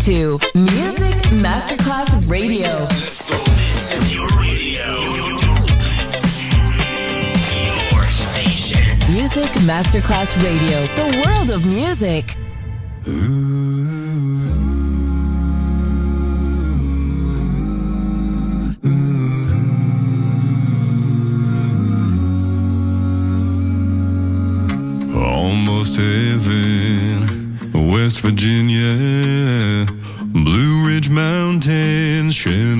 to Music Masterclass Radio. Let's go. This is your radio. Your station. Music Masterclass Radio. The world of music. Ooh. almost heaven. West Virginia, Blue Ridge Mountains, Shenandoah.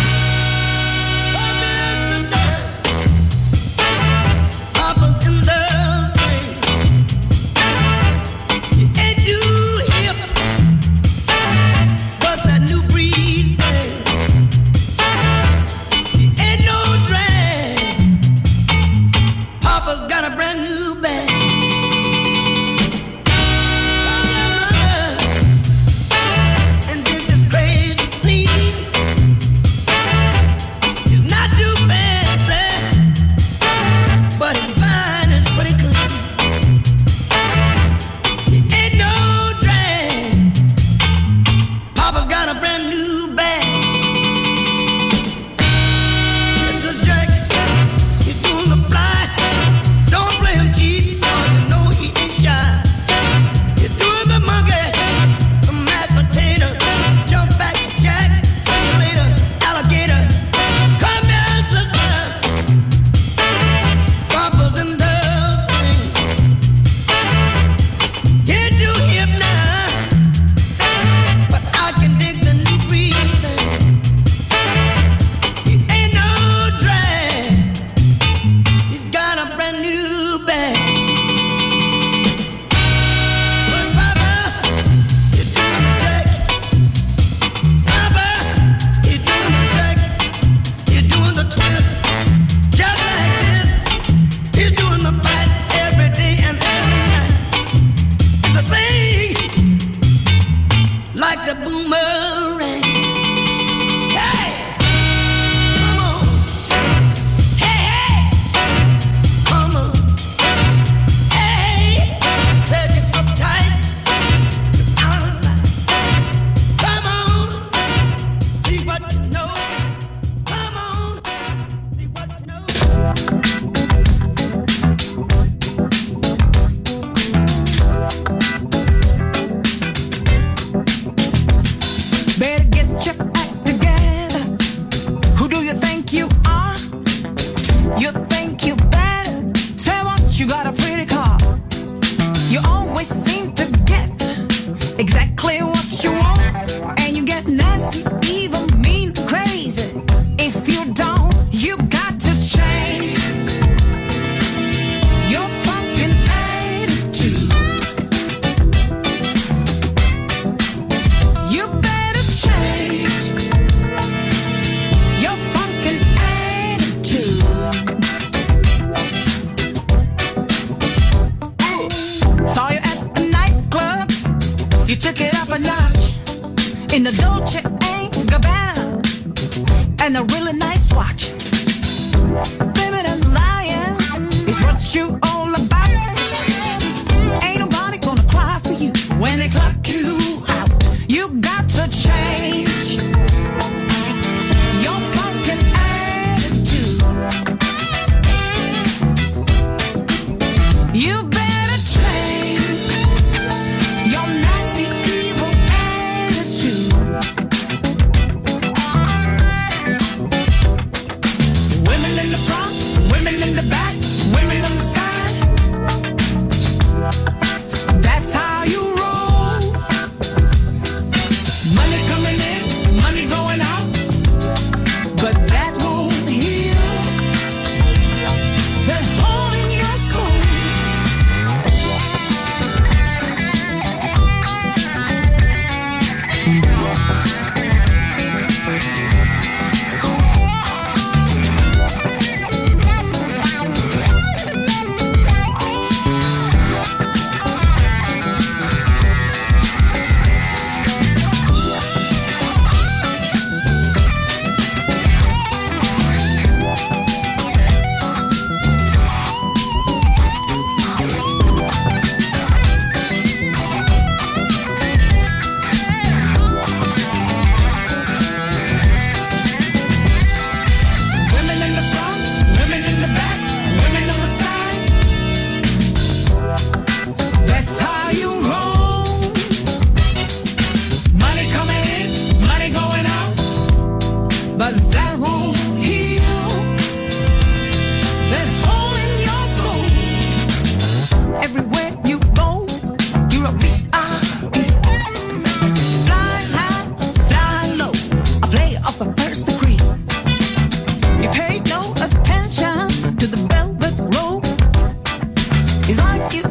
He's like you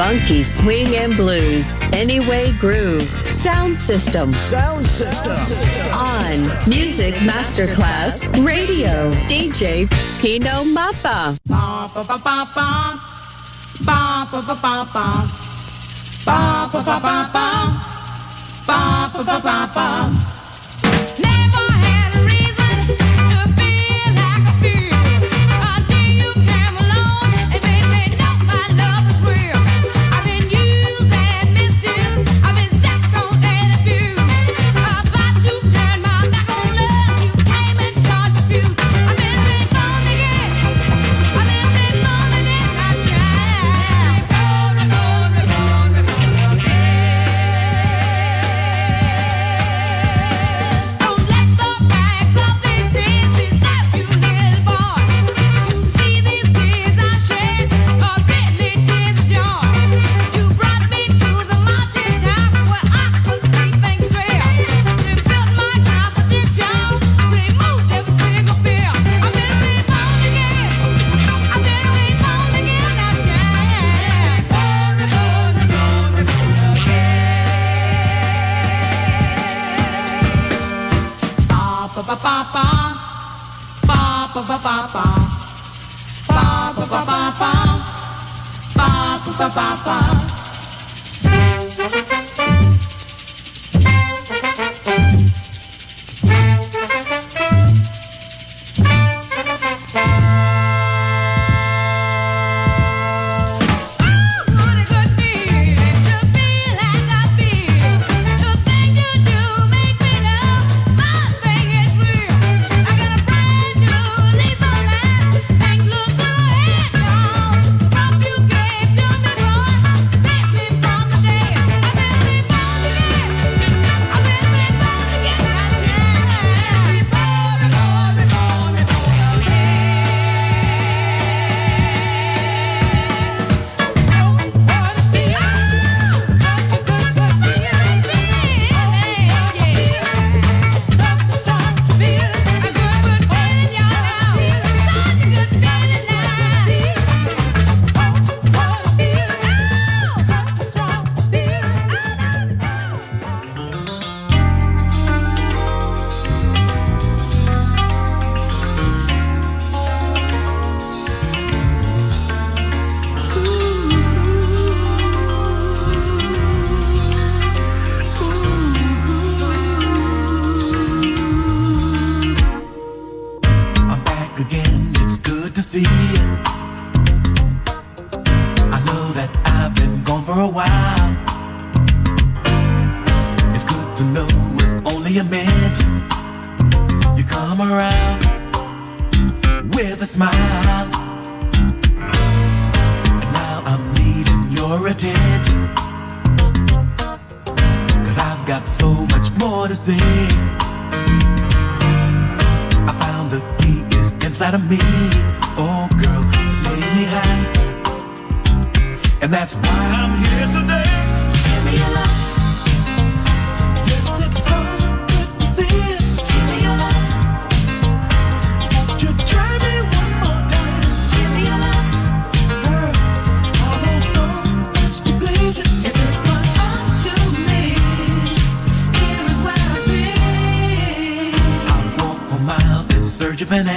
Funky swing and blues. Anyway Groove. Sound System. Sound System. On Music Masterclass Radio. DJ Pino Mappa. Ba ba ba ba ba. Ba ba ba ba ba. Ba ba ba ba ba. Ba ba ba ba ba. ba ba ba. That's why I'm here today. Give me your love. Yes, it's so good to see it. Give me your love. Try me one more time? Give me your love. Girl, I want so much to please you. If it was up to me, here is where I'd be. I walk for miles search of an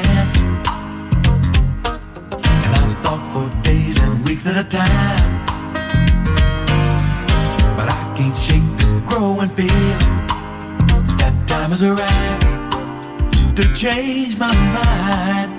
change my mind.